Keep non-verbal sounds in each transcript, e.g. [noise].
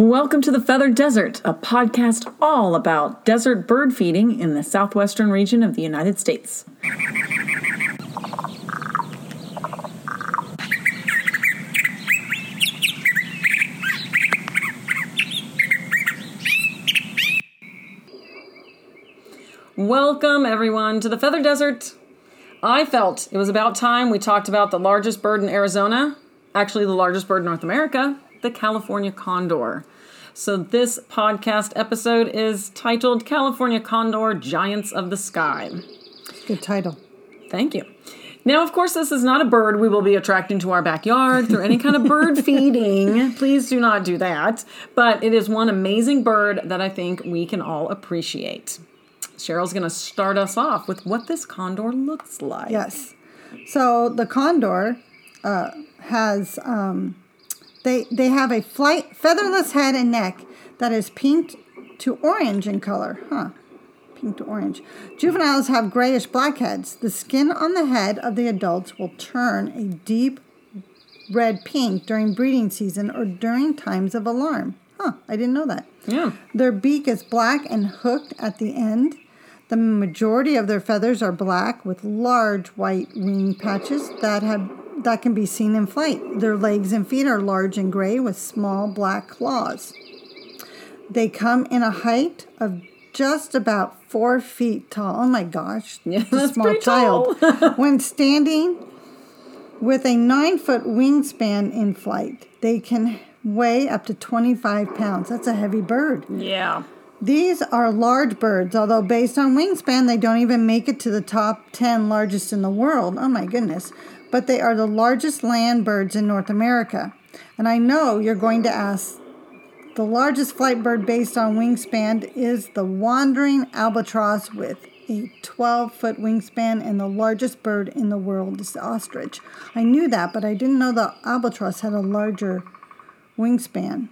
Welcome to the Feathered Desert, a podcast all about desert bird feeding in the southwestern region of the United States. Welcome, everyone, to the Feathered Desert. I felt it was about time we talked about the largest bird in Arizona, actually, the largest bird in North America, the California condor. So, this podcast episode is titled California Condor Giants of the Sky. Good title. Thank you. Now, of course, this is not a bird we will be attracting to our backyard through any kind of bird [laughs] feeding. Please do not do that. But it is one amazing bird that I think we can all appreciate. Cheryl's going to start us off with what this condor looks like. Yes. So the condor uh, has um, they they have a flight featherless head and neck that is pink to orange in color. Huh. Pink to orange. Juveniles have grayish black heads. The skin on the head of the adults will turn a deep red pink during breeding season or during times of alarm. Huh, I didn't know that. Yeah. Their beak is black and hooked at the end. The majority of their feathers are black with large white wing patches that have that can be seen in flight. Their legs and feet are large and gray with small black claws. They come in a height of just about four feet tall. Oh my gosh, [laughs] Yeah, it's a small child. [laughs] when standing with a nine foot wingspan in flight, they can weigh up to 25 pounds. That's a heavy bird. Yeah. These are large birds, although based on wingspan, they don't even make it to the top 10 largest in the world. Oh my goodness. But they are the largest land birds in North America. And I know you're going to ask the largest flight bird based on wingspan is the wandering albatross with a 12 foot wingspan, and the largest bird in the world is the ostrich. I knew that, but I didn't know the albatross had a larger wingspan.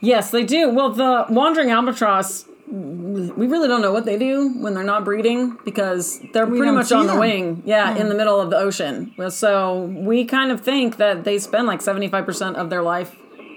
Yes, they do. Well, the wandering albatross, we really don't know what they do when they're not breeding because they're pretty much on the them. wing, yeah, in the middle of the ocean. So we kind of think that they spend like 75% of their life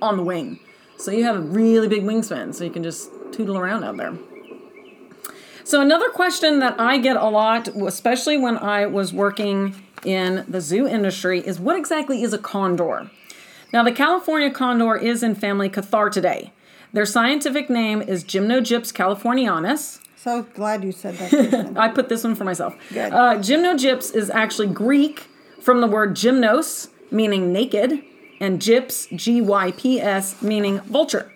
on the wing. So you have a really big wingspan, so you can just tootle around out there. So another question that I get a lot, especially when I was working in the zoo industry, is what exactly is a condor? Now, the California condor is in family Cathartidae. Their scientific name is Gymnogyps californianus. So glad you said that. [laughs] I put this one for myself. Good. Uh, Gymnogyps is actually Greek from the word gymnos, meaning naked, and gyps, G Y P S, meaning vulture.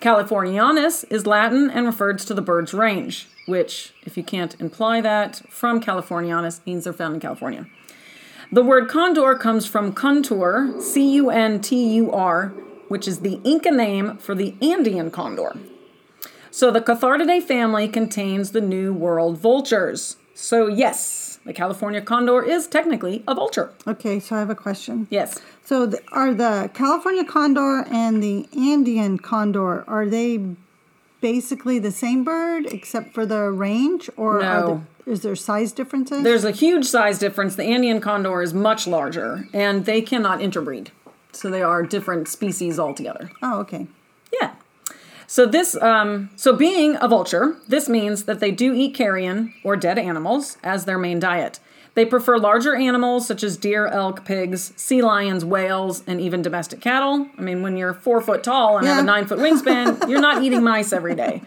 Californianus is Latin and refers to the bird's range, which, if you can't imply that, from Californianus means they're found in California. The word condor comes from cuntur, C U N T U R, which is the Inca name for the Andean condor. So the Cathartidae family contains the New World vultures. So, yes, the California condor is technically a vulture. okay, so I have a question. Yes. So the, are the California condor and the Andean condor are they basically the same bird except for the range, or are No. there, is there size differences? There's a huge size difference. The Andean condor is much larger, and they cannot interbreed. So they are different species altogether. oh, okay. Yeah. So this, um, so being a vulture, this means that they do eat carrion or dead animals as their main diet. They prefer larger animals such as deer, elk, pigs, sea lions, whales, and even domestic cattle. I mean, when you're four foot tall and have a nine foot wingspan, [laughs] you're not eating mice every day.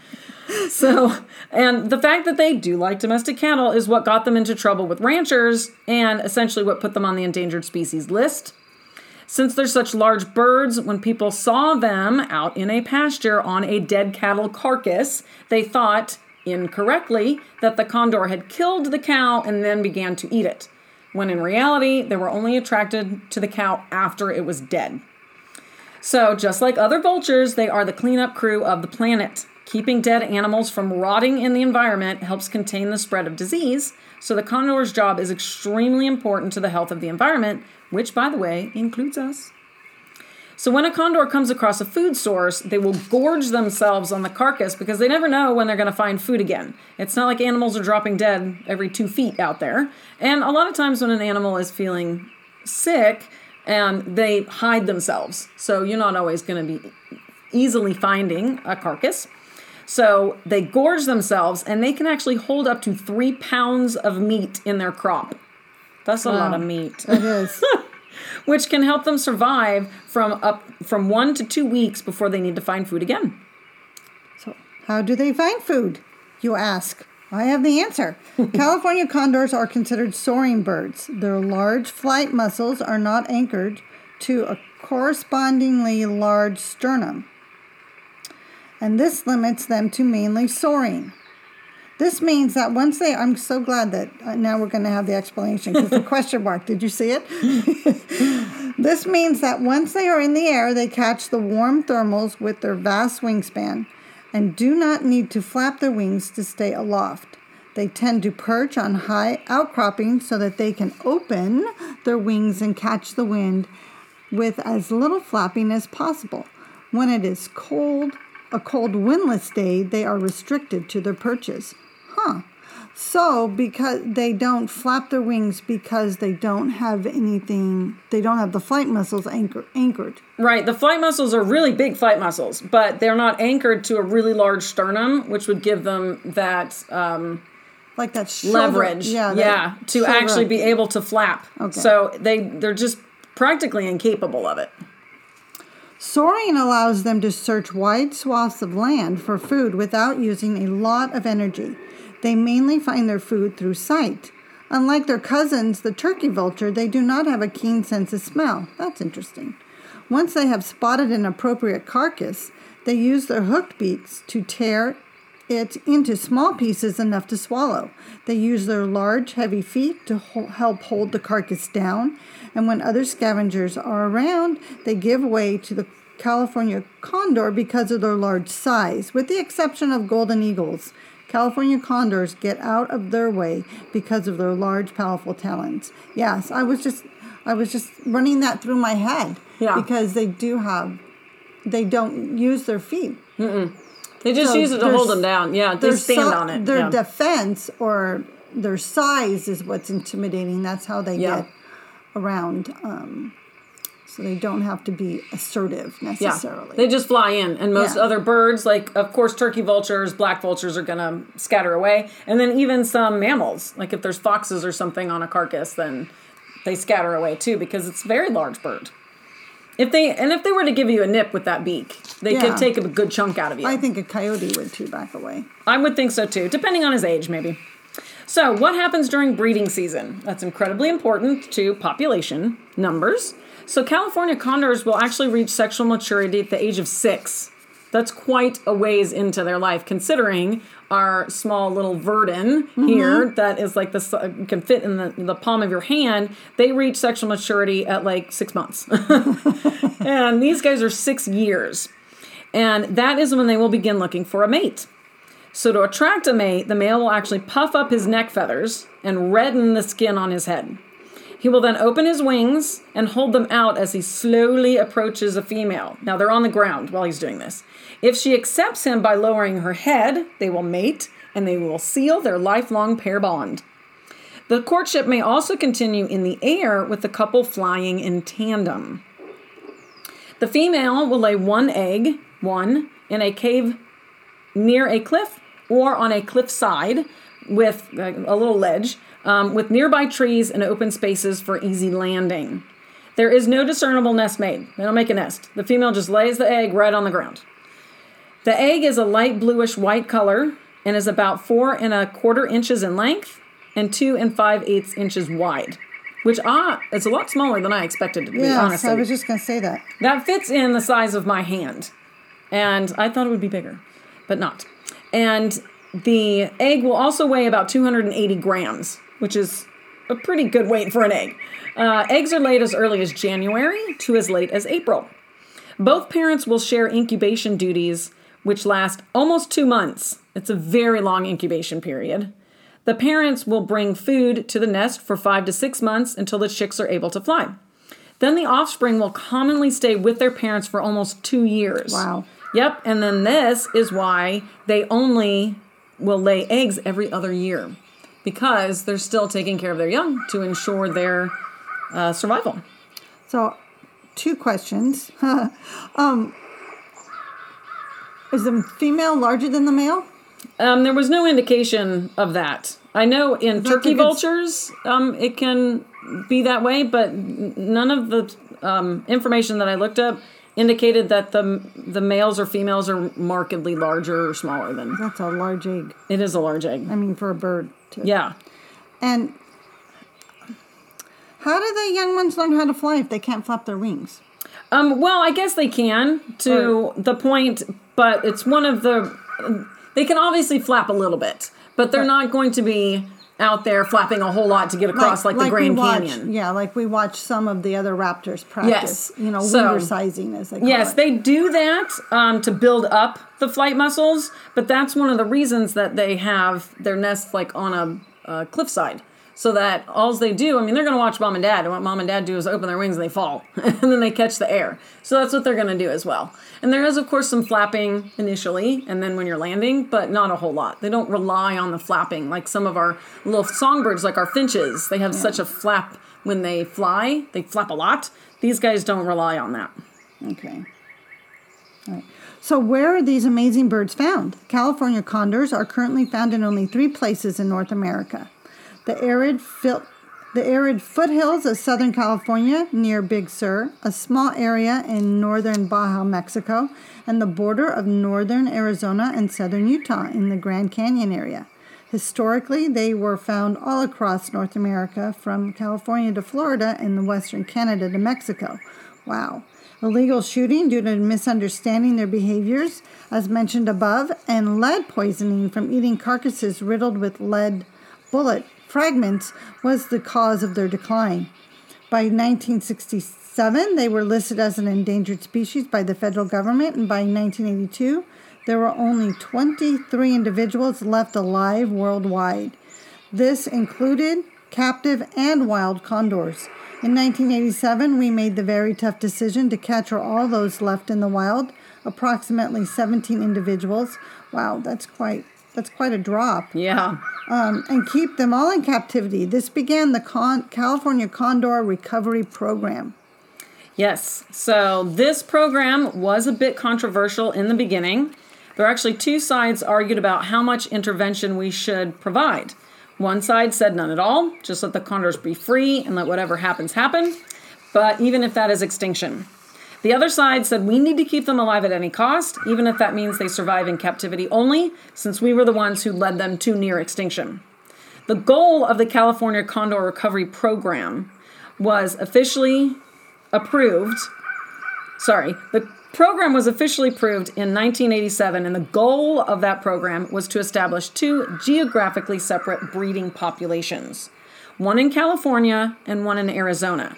So, and the fact that they do like domestic cattle is what got them into trouble with ranchers and essentially what put them on the endangered species list. Since they're such large birds, when people saw them out in a pasture on a dead cattle carcass, they thought incorrectly that the condor had killed the cow and then began to eat it, when in reality, they were only attracted to the cow after it was dead. So, just like other vultures, they are the cleanup crew of the planet. Keeping dead animals from rotting in the environment helps contain the spread of disease, so the condor's job is extremely important to the health of the environment, which, by the way, includes us. So, when a condor comes across a food source, they will gorge themselves on the carcass because they never know when they're going to find food again. It's not like animals are dropping dead every two feet out there. And a lot of times, when an animal is feeling sick, and they hide themselves. So you're not always going to be easily finding a carcass. So they gorge themselves and they can actually hold up to three pounds of meat in their crop. That's a lot of meat. It is. [laughs] Which can help them survive from up from one to two weeks before they need to find food again. so, how do they find food? You ask. I have the answer. [laughs] California condors are considered soaring birds. Their large flight muscles are not anchored to a correspondingly large sternum, and this limits them to mainly soaring. This means that once they, I'm so glad that uh, now we're going to have the explanation because the [laughs] question mark, did you see it? [laughs] this means that once they are in the air, they catch the warm thermals with their vast wingspan and do not need to flap their wings to stay aloft. They tend to perch on high outcroppings so that they can open their wings and catch the wind with as little flapping as possible. When it is cold, a cold windless day, they are restricted to their perches. Huh. So, because they don't flap their wings because they don't have anything, they don't have the flight muscles anchor, anchored. Right, the flight muscles are really big flight muscles, but they're not anchored to a really large sternum, which would give them that um, Like that shoulder, leverage. Yeah, yeah, to shoulder- actually be able to flap. Okay. So they they're just practically incapable of it. Soaring allows them to search wide swaths of land for food without using a lot of energy. They mainly find their food through sight. Unlike their cousins, the turkey vulture, they do not have a keen sense of smell. That's interesting. Once they have spotted an appropriate carcass, they use their hooked beaks to tear it into small pieces enough to swallow. They use their large, heavy feet to ho- help hold the carcass down, and when other scavengers are around, they give way to the California condor because of their large size, with the exception of golden eagles. California condors get out of their way because of their large, powerful talons. Yes, I was just, I was just running that through my head Yeah. because they do have, they don't use their feet. They just So use it to hold them down. Yeah, they stand si- on it. Their yeah. defense or their size is what's intimidating. That's how they Yeah. get around. Um, so they don't have to be assertive necessarily. Yeah, they just fly in, and most Yeah. other birds, like of course turkey vultures, black vultures, are gonna scatter away, and then even some mammals, like if there's foxes or something on a carcass, then they scatter away too because it's a very large bird. If they and if they were to give you a nip with that beak, they Yeah. could take a good chunk out of you. I think a coyote would too back away. I would think so too, depending on his age, maybe. So, what happens during breeding season? That's incredibly important to population numbers. So, California condors will actually reach sexual maturity at the age of six. That's quite a ways into their life, considering our small little verdin here that is like this uh, can fit in the, the palm of your hand. They reach sexual maturity at like six months, [laughs] and these guys are six years, and that is when they will begin looking for a mate. So, to attract a mate, the male will actually puff up his neck feathers and redden the skin on his head. He will then open his wings and hold them out as he slowly approaches a female. Now, they're on the ground while he's doing this. If she accepts him by lowering her head, they will mate and they will seal their lifelong pair bond. The courtship may also continue in the air with the couple flying in tandem. The female will lay one egg, one, in a cave near a cliff or on a cliff side with a little ledge um, with nearby trees and open spaces for easy landing. There is no discernible nest made. They don't make a nest. The female just lays the egg right on the ground. The egg is a light bluish white color and is about four and a quarter inches in length and two and five eighths inches wide, which ah, it's a lot smaller than I expected to be. Yes, honestly, I was just going to say that. that fits in the size of my hand. And I thought it would be bigger, but not. And the egg will also weigh about 280 grams, which is a pretty good weight for an egg. Uh, eggs are laid as early as January to as late as April. Both parents will share incubation duties, which last almost two months. It's a very long incubation period. The parents will bring food to the nest for five to six months until the chicks are able to fly. Then the offspring will commonly stay with their parents for almost two years. Wow. Yep, and then this is why they only will lay eggs every other year because they're still taking care of their young to ensure their uh, survival. So, two questions. [laughs] um, Is the female larger than the male? Um, there was no indication of that. I know in turkey vultures, um, it can be that way, but none of the um, information that I looked up indicated that the the males or females are markedly larger or smaller than. That's a large egg. It is a large egg. I mean, for a bird. To, Yeah. And how do the young ones learn how to fly if they can't flap their wings? Um, well, I guess they can to the point, but it's one of the. They can obviously flap a little bit, but they're not going to be out there flapping a whole lot to get across like, the we Grand watch, Canyon. Yeah, like we watch some of the other raptors practice. Yes. You know, So- winter sizing as they Yes, it. they do that um, to build up the flight muscles, but that's one of the reasons that they have their nest like on a, a cliffside. So that all they do, I mean, they're going to watch mom and dad, and what mom and dad do is open their wings and they fall, [laughs] and then they catch the air. So that's what they're going to do as well. And there is, of course, some flapping initially, and then when you're landing, but not a whole lot. They don't rely on the flapping like some of our little songbirds, like our finches. They have such a flap when they fly, they flap a lot. These guys don't rely on that. Okay. All right. So, where are these amazing birds found? California condors are currently found in only three places in North America the arid, fil- the arid foothills of Southern California near Big Sur, a small area in northern Baja, Mexico, and the border of northern Arizona and southern Utah in the Grand Canyon area. Historically, they were found all across North America, from California to Florida and the western Canada to Mexico. Wow. Illegal shooting due to misunderstanding their behaviors, as mentioned above, and lead poisoning from eating carcasses riddled with lead bullet fragments was the cause of their decline. By 1967, they were listed as an endangered species by the federal government, and by 1982, there were only 23 individuals left alive worldwide. This included captive and wild condors. In 1987, we made the very tough decision to capture all those left in the wild, approximately 17 individuals. Wow, that's quite that's quite a drop Yeah. um, and keep them all in captivity. This began the Con- California Condor Recovery Program. Yes. So this program was a bit controversial in the beginning. There are actually two sides argued about how much intervention we should provide. One side said none at all, just let the condors be free and let whatever happens happen. But even if that is extinction. The other side said we need to keep them alive at any cost, even if that means they survive in captivity only, since we were the ones who led them to near extinction. The goal of the California Condor Recovery Program was officially approved. Sorry, the program was officially approved in 1987, and the goal of that program was to establish two geographically separate breeding populations one in California and one in Arizona.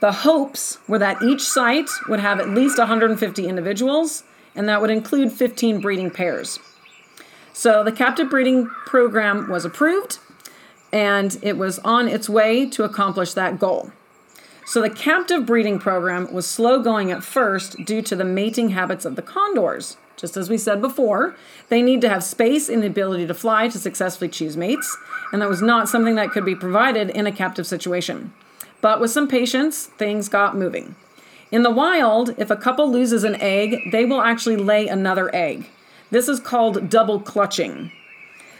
The hopes were that each site would have at least 150 individuals, and that would include 15 breeding pairs. So the captive breeding program was approved, and it was on its way to accomplish that goal. So the captive breeding program was slow going at first due to the mating habits of the condors. Just as we said before, they need to have space and the ability to fly to successfully choose mates, and that was not something that could be provided in a captive situation. But with some patience, things got moving. In the wild, if a couple loses an egg, they will actually lay another egg. This is called double clutching.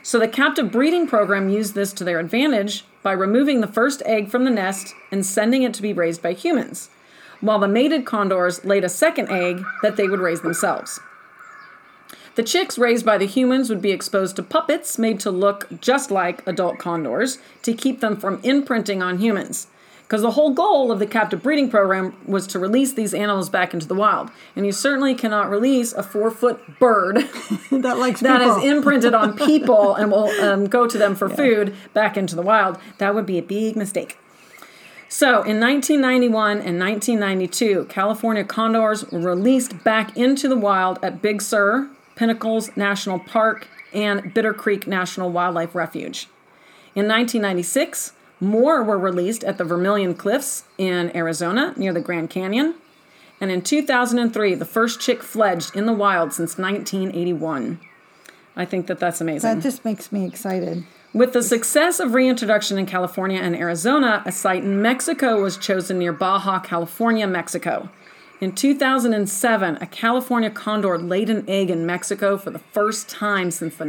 So the captive breeding program used this to their advantage by removing the first egg from the nest and sending it to be raised by humans, while the mated condors laid a second egg that they would raise themselves. The chicks raised by the humans would be exposed to puppets made to look just like adult condors to keep them from imprinting on humans. Because the whole goal of the captive breeding program was to release these animals back into the wild. And you certainly cannot release a four foot bird [laughs] that likes that is [laughs] imprinted on people and will um, go to them for food back into the wild. That would be a big mistake. So in 1991 and 1992, California condors were released back into the wild at Big Sur, Pinnacles National Park, and Bitter Creek National Wildlife Refuge. In 1996, more were released at the Vermilion Cliffs in Arizona near the Grand Canyon. And in 2003, the first chick fledged in the wild since 1981. I think that that's amazing. that just makes me excited. With the success of reintroduction in California and Arizona, a site in Mexico was chosen near Baja, California, Mexico. In 2007, a California condor laid an egg in Mexico for the first time since the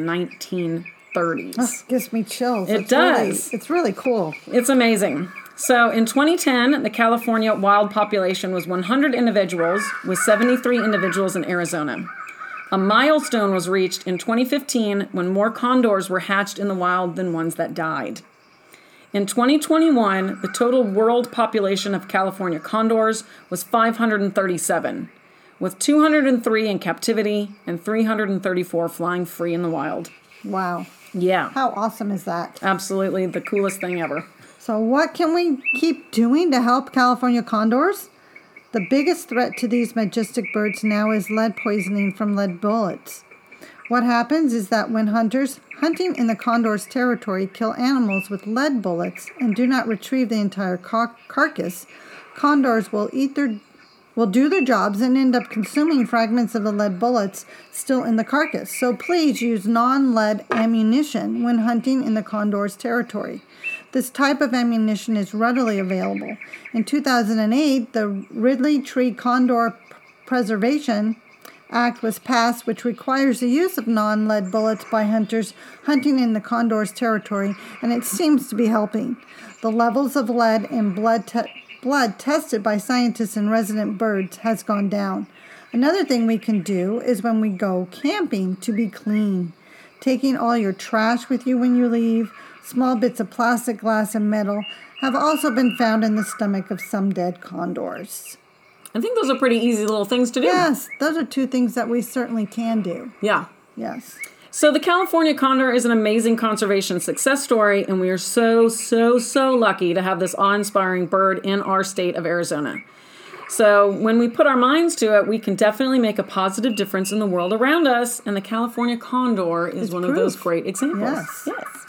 1930s. Gives me chills. It It's really- does. it's really cool. It's amazing. So in 2010, the California wild population was 100 individuals, with 73 individuals in Arizona. A milestone was reached in 2015 when more condors were hatched in the wild than ones that died. In 2021, the total world population of California condors was 537, with 203 in captivity and 334 flying free in the wild. Wow. Yeah, How awesome is that? absolutely the coolest thing ever. So, what can we keep doing to help California condors? The biggest threat to these majestic birds now is lead poisoning from lead bullets. What happens is that when hunters hunting in the condor's territory kill animals with lead bullets and do not retrieve the entire car- carcass, condors will eat their will do their jobs and end up consuming fragments of the lead bullets still in the carcass. So please use non-lead ammunition when hunting in the condor's territory. This type of ammunition is readily available. In 2008, the Ridley Tree Condor Preservation Act was passed, which requires the use of non lead bullets by hunters hunting in the condor's territory, and it seems to be helping. The levels of lead in blood, blood tested by scientists and resident birds has gone down. Another thing we can do is when we go camping to be clean. Taking all your trash with you when you leave, small bits of plastic, glass, and metal have also been found in the stomach of some dead condors. I think those are pretty easy little things to do. Yes, those are two things that we certainly can do. Yeah. Yes. So the California condor is an amazing conservation success story, and we are so, so, so lucky to have this awe-inspiring bird in our state of Arizona. So when we put our minds to it, we can definitely make a positive difference in the world around us, and the California condor is one of those great examples. Yes. Yes.